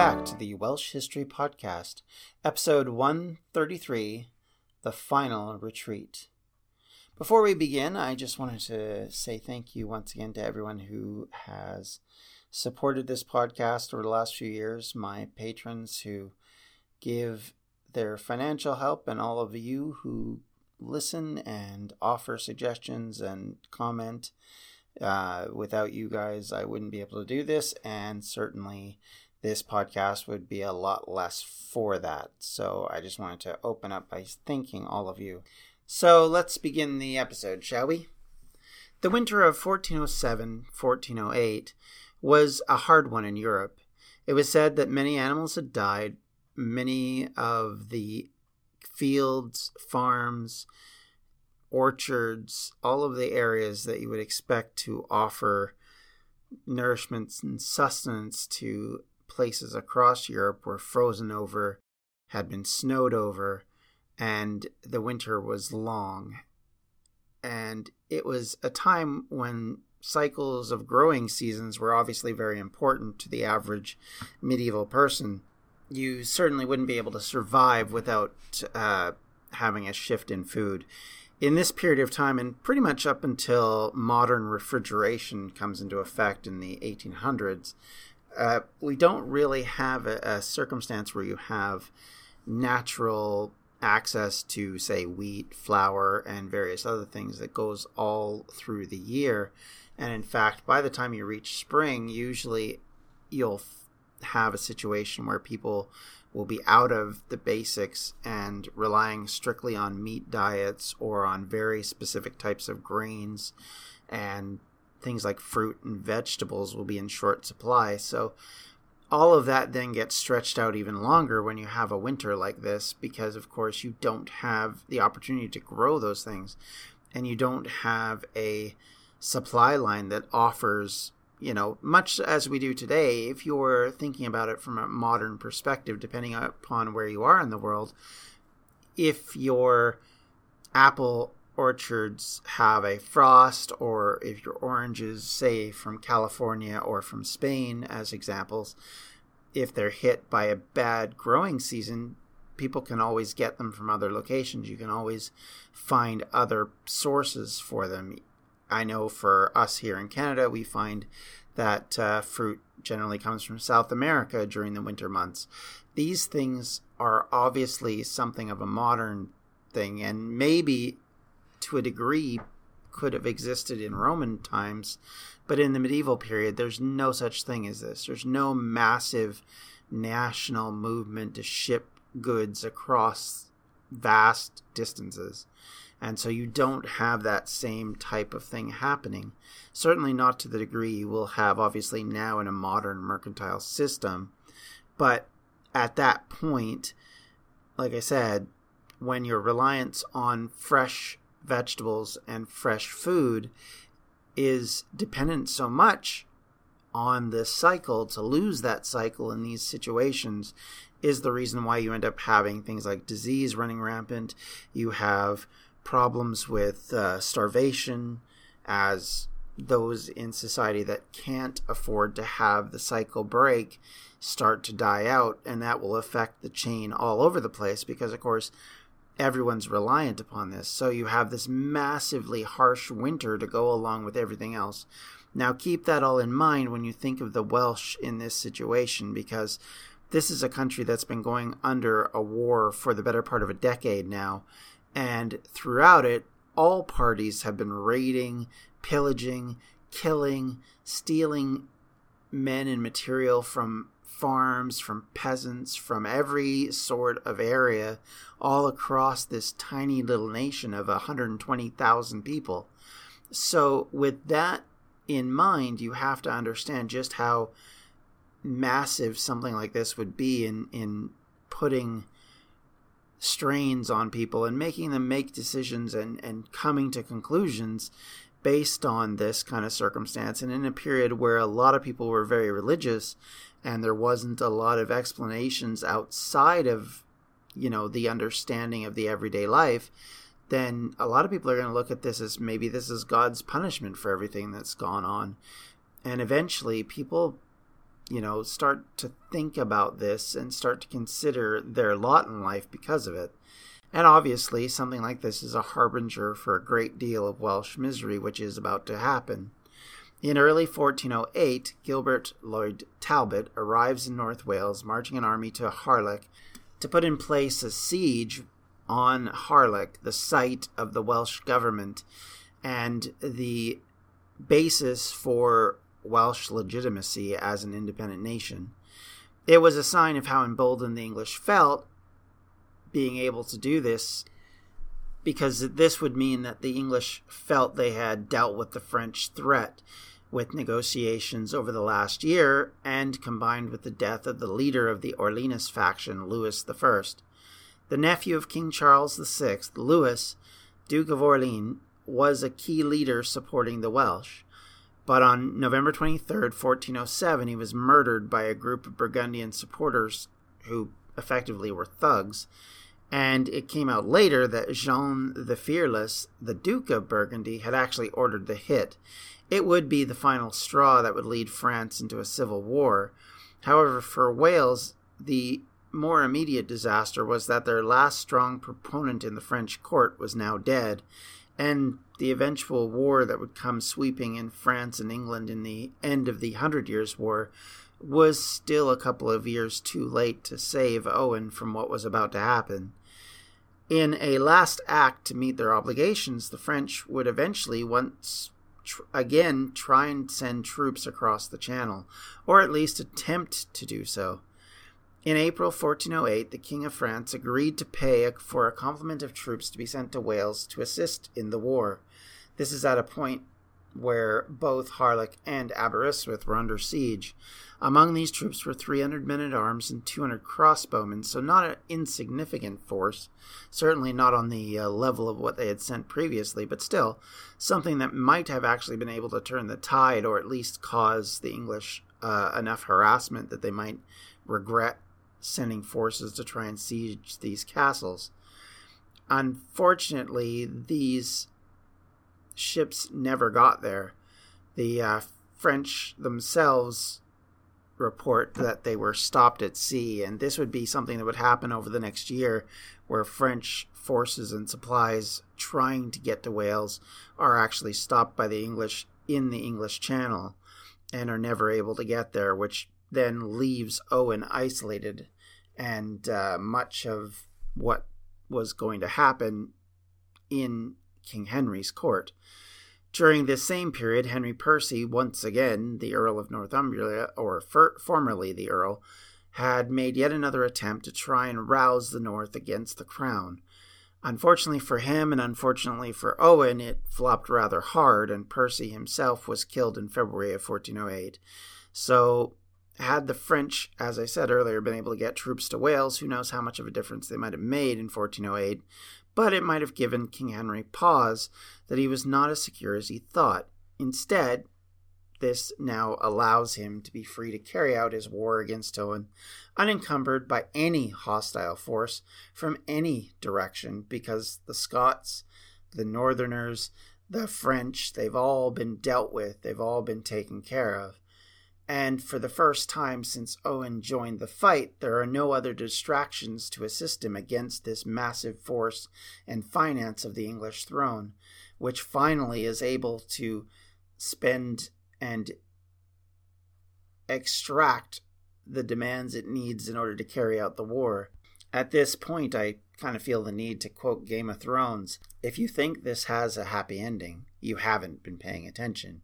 Back to the Welsh History Podcast, episode 133 The Final Retreat. Before we begin, I just wanted to say thank you once again to everyone who has supported this podcast over the last few years, my patrons who give their financial help, and all of you who listen and offer suggestions and comment. Uh, without you guys, I wouldn't be able to do this, and certainly this podcast would be a lot less for that. So I just wanted to open up by thanking all of you. So let's begin the episode, shall we? The winter of 1407 1408 was a hard one in Europe. It was said that many animals had died, many of the fields, farms, orchards, all of the areas that you would expect to offer nourishments and sustenance to places across Europe were frozen over, had been snowed over, and the winter was long. And it was a time when cycles of growing seasons were obviously very important to the average medieval person. You certainly wouldn't be able to survive without uh, having a shift in food. In this period of time, and pretty much up until modern refrigeration comes into effect in the 1800s, uh, we don't really have a, a circumstance where you have natural access to say wheat flour and various other things that goes all through the year. And in fact, by the time you reach spring, usually you'll f- have a situation where people will be out of the basics and relying strictly on meat diets or on very specific types of grains and things like fruit and vegetables will be in short supply. So all of that then gets stretched out even longer when you have a winter like this because of course you don't have the opportunity to grow those things and you don't have a supply line that offers you know much as we do today if you're thinking about it from a modern perspective depending upon where you are in the world if your apple orchards have a frost or if your oranges say from california or from spain as examples if they're hit by a bad growing season people can always get them from other locations you can always find other sources for them I know for us here in Canada, we find that uh, fruit generally comes from South America during the winter months. These things are obviously something of a modern thing, and maybe to a degree could have existed in Roman times, but in the medieval period, there's no such thing as this. There's no massive national movement to ship goods across vast distances. And so you don't have that same type of thing happening. Certainly not to the degree you will have, obviously, now in a modern mercantile system. But at that point, like I said, when your reliance on fresh vegetables and fresh food is dependent so much on this cycle, to lose that cycle in these situations is the reason why you end up having things like disease running rampant. You have problems with uh, starvation as those in society that can't afford to have the cycle break start to die out and that will affect the chain all over the place because of course everyone's reliant upon this. So you have this massively harsh winter to go along with everything else. Now keep that all in mind when you think of the welsh in this situation because this is a country that's been going under a war for the better part of a decade now. And throughout it, all parties have been raiding, pillaging, killing, stealing men and material from farms, from peasants, from every sort of area, all across this tiny little nation of 120,000 people. So, with that in mind, you have to understand just how massive something like this would be in, in putting strains on people and making them make decisions and, and coming to conclusions based on this kind of circumstance. And in a period where a lot of people were very religious and there wasn't a lot of explanations outside of, you know, the understanding of the everyday life, then a lot of people are going to look at this as maybe this is God's punishment for everything that's gone on. And eventually people you know, start to think about this and start to consider their lot in life because of it. And obviously, something like this is a harbinger for a great deal of Welsh misery which is about to happen. In early 1408, Gilbert Lloyd Talbot arrives in North Wales, marching an army to Harlech to put in place a siege on Harlech, the site of the Welsh government and the basis for Welsh legitimacy as an independent nation. It was a sign of how emboldened the English felt being able to do this because this would mean that the English felt they had dealt with the French threat with negotiations over the last year and combined with the death of the leader of the Orleanist faction, Louis I. The nephew of King Charles VI, Louis, Duke of Orleans, was a key leader supporting the Welsh. But on November 23, 1407, he was murdered by a group of Burgundian supporters who effectively were thugs. And it came out later that Jean the Fearless, the Duke of Burgundy, had actually ordered the hit. It would be the final straw that would lead France into a civil war. However, for Wales, the more immediate disaster was that their last strong proponent in the French court was now dead, and the eventual war that would come sweeping in France and England in the end of the Hundred Years' War was still a couple of years too late to save Owen from what was about to happen. In a last act to meet their obligations, the French would eventually once tr- again try and send troops across the Channel, or at least attempt to do so. In April 1408, the King of France agreed to pay for a complement of troops to be sent to Wales to assist in the war. This is at a point where both Harlech and Aberystwyth were under siege. Among these troops were 300 men at arms and 200 crossbowmen, so not an insignificant force. Certainly not on the uh, level of what they had sent previously, but still something that might have actually been able to turn the tide or at least cause the English uh, enough harassment that they might regret sending forces to try and siege these castles. Unfortunately, these ships never got there. The uh, French themselves report that they were stopped at sea, and this would be something that would happen over the next year, where French forces and supplies trying to get to Wales are actually stopped by the English in the English Channel and are never able to get there, which then leaves Owen isolated, and uh, much of what was going to happen in King Henry's court. During this same period, Henry Percy, once again the Earl of Northumbria, or for, formerly the Earl, had made yet another attempt to try and rouse the North against the crown. Unfortunately for him and unfortunately for Owen, it flopped rather hard, and Percy himself was killed in February of 1408. So, had the French, as I said earlier, been able to get troops to Wales, who knows how much of a difference they might have made in 1408 but it might have given King Henry pause that he was not as secure as he thought. Instead, this now allows him to be free to carry out his war against Owen unencumbered by any hostile force from any direction because the Scots, the Northerners, the French, they've all been dealt with, they've all been taken care of and for the first time since Owen joined the fight, there are no other distractions to assist him against this massive force and finance of the English throne, which finally is able to spend and extract the demands it needs in order to carry out the war. At this point, I kind of feel the need to quote Game of Thrones If you think this has a happy ending, you haven't been paying attention.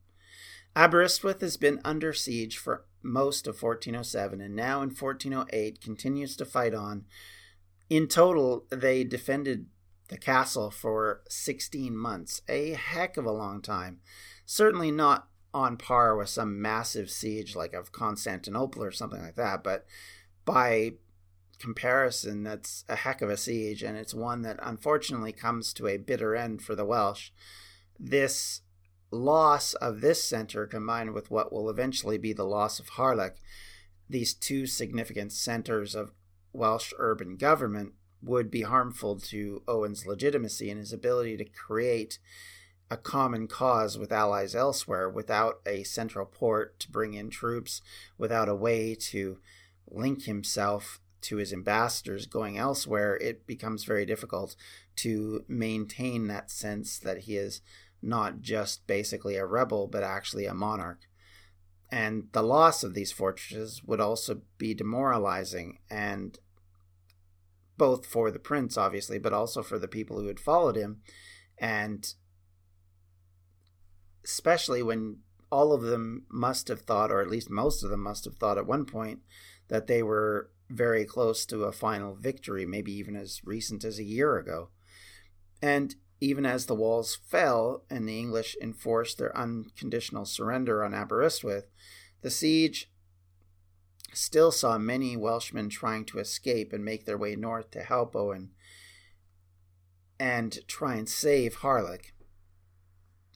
Aberystwyth has been under siege for most of 1407 and now in 1408 continues to fight on. In total, they defended the castle for 16 months, a heck of a long time. Certainly not on par with some massive siege like of Constantinople or something like that, but by comparison, that's a heck of a siege, and it's one that unfortunately comes to a bitter end for the Welsh. This loss of this center combined with what will eventually be the loss of Harlech, these two significant centers of Welsh urban government would be harmful to Owen's legitimacy and his ability to create a common cause with allies elsewhere without a central port to bring in troops, without a way to link himself to his ambassadors. Going elsewhere, it becomes very difficult to maintain that sense that he is not just basically a rebel, but actually a monarch. And the loss of these fortresses would also be demoralizing, and both for the prince, obviously, but also for the people who had followed him. And especially when all of them must have thought, or at least most of them must have thought at one point, that they were very close to a final victory, maybe even as recent as a year ago. And even as the walls fell and the English enforced their unconditional surrender on Aberystwyth, the siege still saw many Welshmen trying to escape and make their way north to help Owen and try and save Harlech.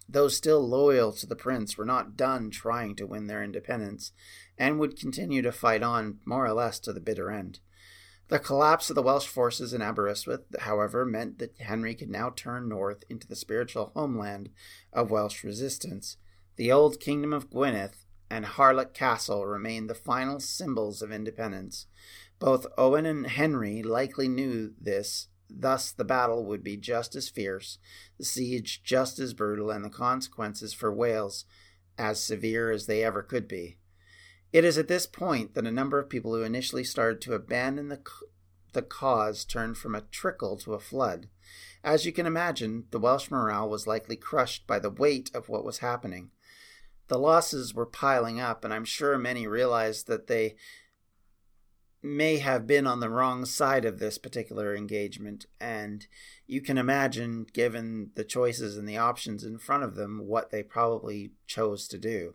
Those still loyal to the prince were not done trying to win their independence and would continue to fight on more or less to the bitter end. The collapse of the Welsh forces in Aberystwyth, however, meant that Henry could now turn north into the spiritual homeland of Welsh resistance. The old kingdom of Gwynedd and Harlech Castle remained the final symbols of independence. Both Owen and Henry likely knew this, thus, the battle would be just as fierce, the siege just as brutal, and the consequences for Wales as severe as they ever could be. It is at this point that a number of people who initially started to abandon the, the cause turned from a trickle to a flood. As you can imagine, the Welsh morale was likely crushed by the weight of what was happening. The losses were piling up, and I'm sure many realized that they may have been on the wrong side of this particular engagement, and you can imagine, given the choices and the options in front of them, what they probably chose to do.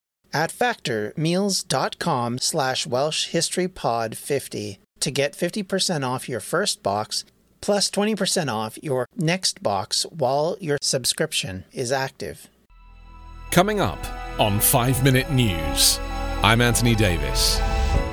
at factormeals.com slash Welsh History Pod 50 to get 50% off your first box plus 20% off your next box while your subscription is active. Coming up on 5 Minute News, I'm Anthony Davis.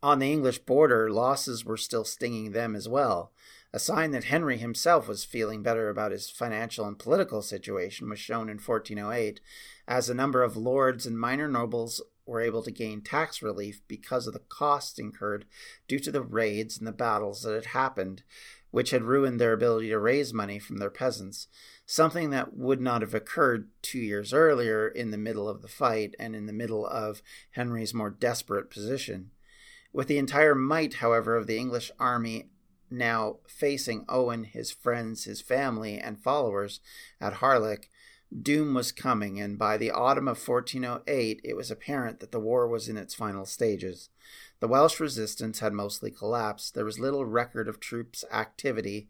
On the English border, losses were still stinging them as well. A sign that Henry himself was feeling better about his financial and political situation was shown in 1408, as a number of lords and minor nobles were able to gain tax relief because of the costs incurred due to the raids and the battles that had happened, which had ruined their ability to raise money from their peasants, something that would not have occurred two years earlier in the middle of the fight and in the middle of Henry's more desperate position. With the entire might, however, of the English army now facing Owen, his friends, his family, and followers at Harlech, doom was coming, and by the autumn of 1408 it was apparent that the war was in its final stages. The Welsh resistance had mostly collapsed. There was little record of troops' activity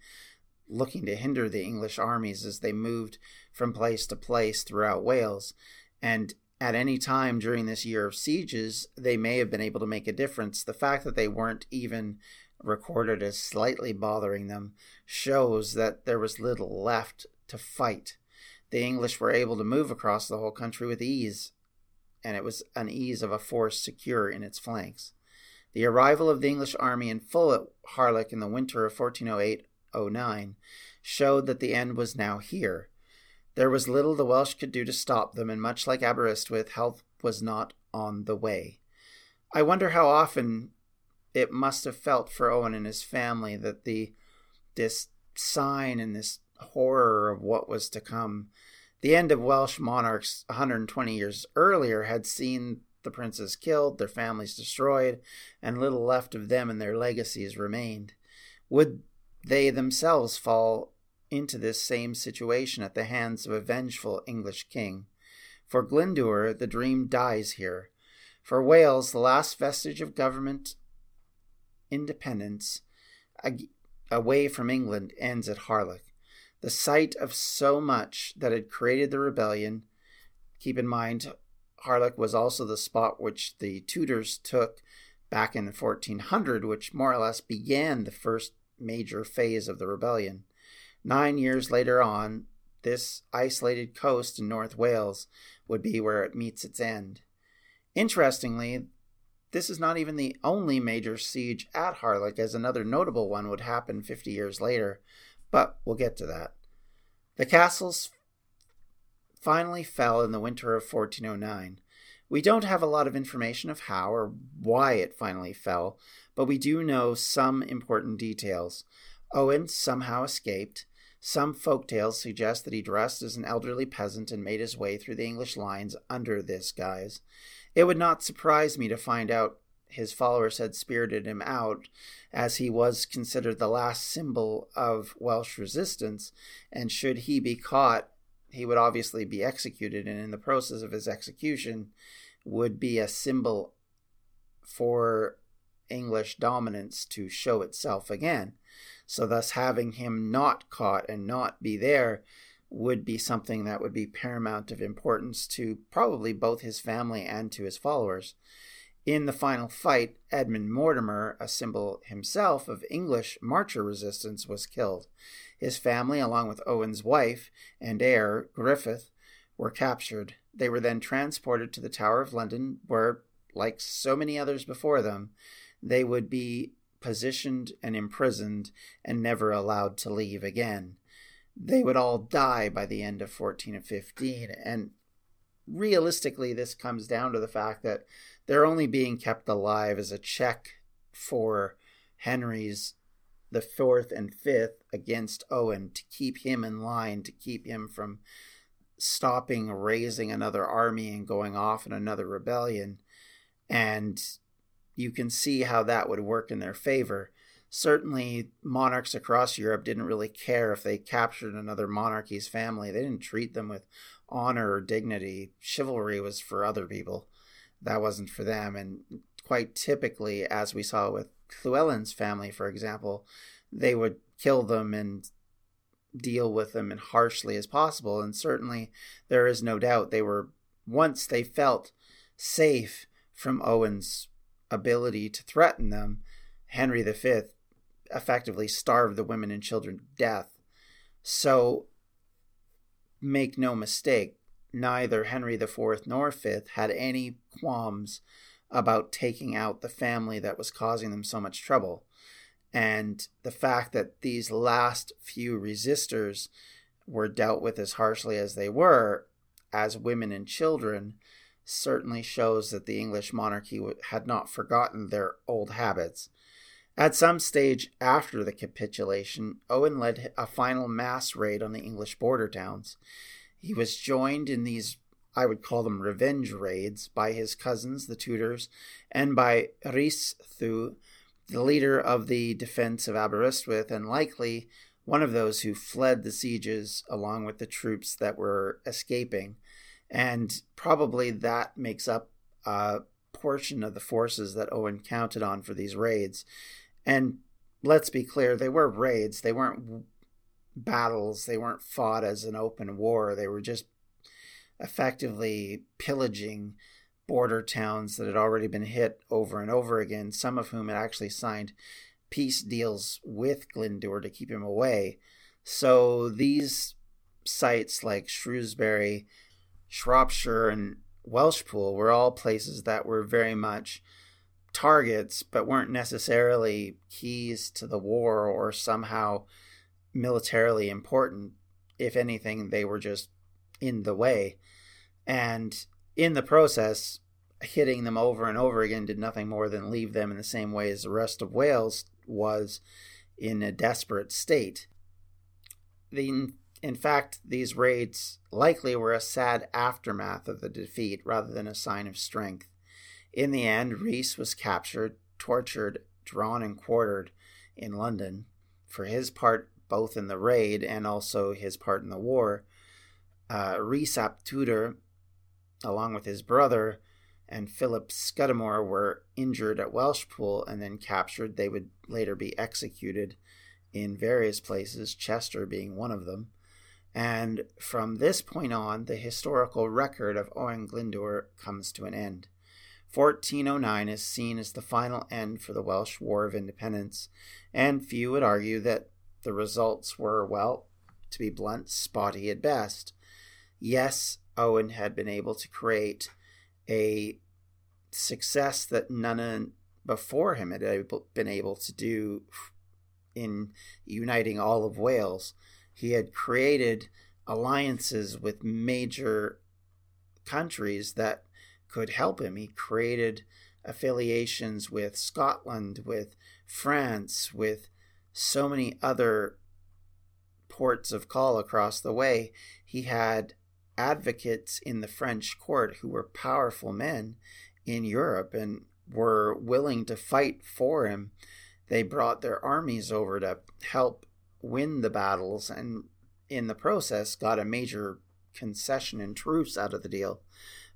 looking to hinder the English armies as they moved from place to place throughout Wales, and at any time during this year of sieges, they may have been able to make a difference. The fact that they weren't even recorded as slightly bothering them shows that there was little left to fight. The English were able to move across the whole country with ease, and it was an ease of a force secure in its flanks. The arrival of the English army in full at Harlech in the winter of 1408 09 showed that the end was now here. There was little the Welsh could do to stop them, and much like Aberystwyth, help was not on the way. I wonder how often it must have felt for Owen and his family that the this sign and this horror of what was to come. The end of Welsh monarchs 120 years earlier had seen the princes killed, their families destroyed, and little left of them and their legacies remained. Would they themselves fall into this same situation at the hands of a vengeful English king? For Glyndŵr, the dream dies here. For Wales, the last vestige of government independence away from England ends at Harlech. The site of so much that had created the rebellion. Keep in mind, Harlech was also the spot which the Tudors took back in 1400, which more or less began the first major phase of the rebellion. Nine years later on, this isolated coast in North Wales would be where it meets its end. Interestingly, this is not even the only major siege at Harlech, as another notable one would happen 50 years later, but we'll get to that. The castles finally fell in the winter of 1409. We don't have a lot of information of how or why it finally fell, but we do know some important details. Owen somehow escaped. Some folk tales suggest that he dressed as an elderly peasant and made his way through the English lines under this guise. It would not surprise me to find out his followers had spirited him out, as he was considered the last symbol of Welsh resistance, and should he be caught, he would obviously be executed, and in the process of his execution, would be a symbol for English dominance to show itself again. So, thus, having him not caught and not be there would be something that would be paramount of importance to probably both his family and to his followers. In the final fight, Edmund Mortimer, a symbol himself of English marcher resistance, was killed. His family, along with Owen's wife and heir, Griffith, were captured. They were then transported to the Tower of London, where, like so many others before them, they would be positioned and imprisoned and never allowed to leave again. They would all die by the end of 14 and 15. And realistically, this comes down to the fact that they're only being kept alive as a check for Henry's the fourth and fifth against Owen to keep him in line, to keep him from stopping raising another army and going off in another rebellion. And you can see how that would work in their favor. Certainly, monarchs across Europe didn't really care if they captured another monarchy's family. They didn't treat them with honor or dignity. Chivalry was for other people, that wasn't for them. And quite typically, as we saw with Llewellyn's family, for example, they would kill them and deal with them as harshly as possible. And certainly, there is no doubt they were, once they felt safe from Owen's ability to threaten them, Henry V effectively starved the women and children to death. So, make no mistake, neither Henry IV nor V had any qualms about taking out the family that was causing them so much trouble. And the fact that these last few resistors were dealt with as harshly as they were, as women and children, certainly shows that the English monarchy had not forgotten their old habits. At some stage after the capitulation, Owen led a final mass raid on the English border towns. He was joined in these, I would call them revenge raids, by his cousins, the Tudors, and by Rhys Ddu, the leader of the defense of Aberystwyth, and likely one of those who fled the sieges along with the troops that were escaping. And probably that makes up a portion of the forces that Owen counted on for these raids. And let's be clear, they were raids, they weren't battles, they weren't fought as an open war, they were just effectively pillaging border towns that had already been hit over and over again, some of whom had actually signed peace deals with Glyndŵr to keep him away. So these sites like Shrewsbury, Shropshire, and Welshpool were all places that were very much targets, but weren't necessarily keys to the war or somehow militarily important. If anything, they were just in the way. And in the process, hitting them over and over again did nothing more than leave them in the same way as the rest of Wales was in a desperate state. The, in fact, these raids likely were a sad aftermath of the defeat rather than a sign of strength. In the end, Rhys was captured, tortured, drawn, and quartered in London. For his part, both in the raid and also his part in the war, uh, Rhys ap Tudor, along with his brother, and Philip Scudamore were injured at Welshpool and then captured. They would later be executed in various places, Chester being one of them. And from this point on, the historical record of Owen Glyndŵr comes to an end. 1409 is seen as the final end for the Welsh War of Independence, and few would argue that the results were, well, to be blunt, spotty at best. Yes, Owen had been able to create a success that none before him had been able to do in uniting all of Wales. He had created alliances with major countries that could help him. He created affiliations with Scotland, with France, with so many other ports of call across the way. He had advocates in the French court who were powerful men in Europe and were willing to fight for him. They brought their armies over to help win the battles and in the process got a major concession and truce out of the deal.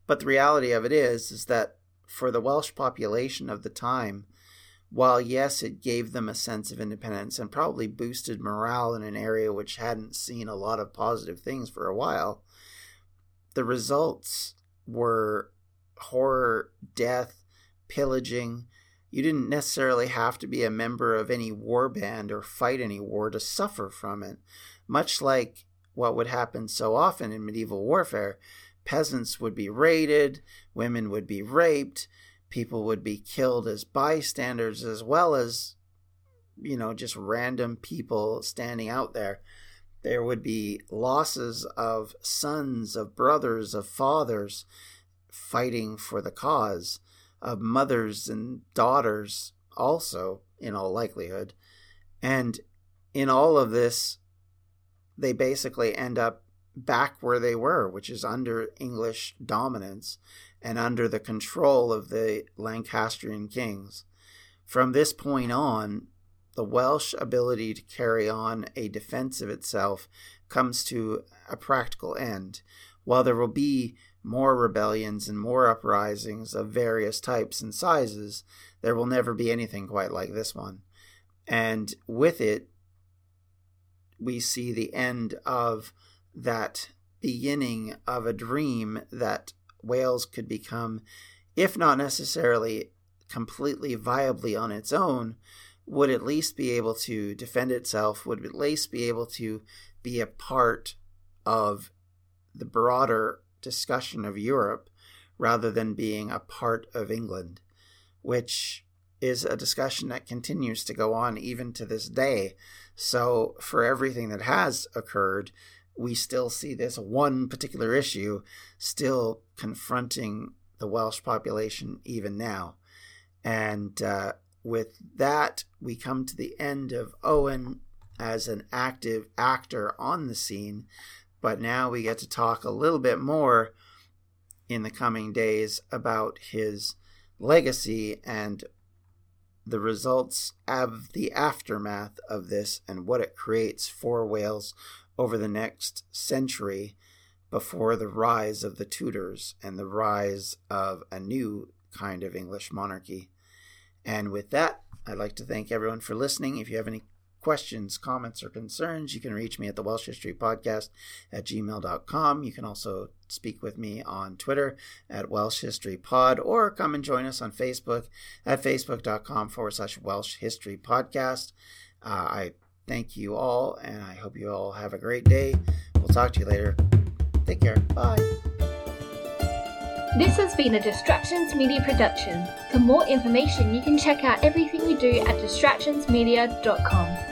But the reality of it is is that for the Welsh population of the time, while yes, it gave them a sense of independence and probably boosted morale in an area which hadn't seen a lot of positive things for a while, the results were horror, death, pillaging. You didn't necessarily have to be a member of any war band or fight any war to suffer from it. Much like what would happen so often in medieval warfare, peasants would be raided, women would be raped, people would be killed as bystanders, as well as, you know, just random people standing out there. There would be losses of sons, of brothers, of fathers fighting for the cause, of mothers and daughters also, in all likelihood. And in all of this, they basically end up back where they were, which is under English dominance and under the control of the Lancastrian kings. From this point on, the Welsh ability to carry on a defense of itself comes to a practical end. While there will be more rebellions and more uprisings of various types and sizes, there will never be anything quite like this one. And with it, we see the end of that beginning of a dream that Wales could become, if not necessarily completely viably on its own, would at least be able to defend itself, would at least be able to be a part of the broader discussion of Europe rather than being a part of England, which is a discussion that continues to go on even to this day. So, for everything that has occurred, we still see this one particular issue still confronting the Welsh population even now. And uh, with that, we come to the end of Owen as an active actor on the scene. But now we get to talk a little bit more in the coming days about his legacy and the results of the aftermath of this and what it creates for Wales over the next century before the rise of the Tudors and the rise of a new kind of English monarchy. And with that, I'd like to thank everyone for listening. If you have any questions, comments, or concerns, you can reach me at the Welsh History Podcast at gmail.com. You can also speak with me on Twitter at Welsh History Pod or come and join us on Facebook at facebook.com forward slash Welsh History Podcast. Uh, I thank you all and I hope you all have a great day. We'll talk to you later. Take care. Bye. This has been a Distractions Media production. For more information, you can check out everything we do at distractionsmedia.com.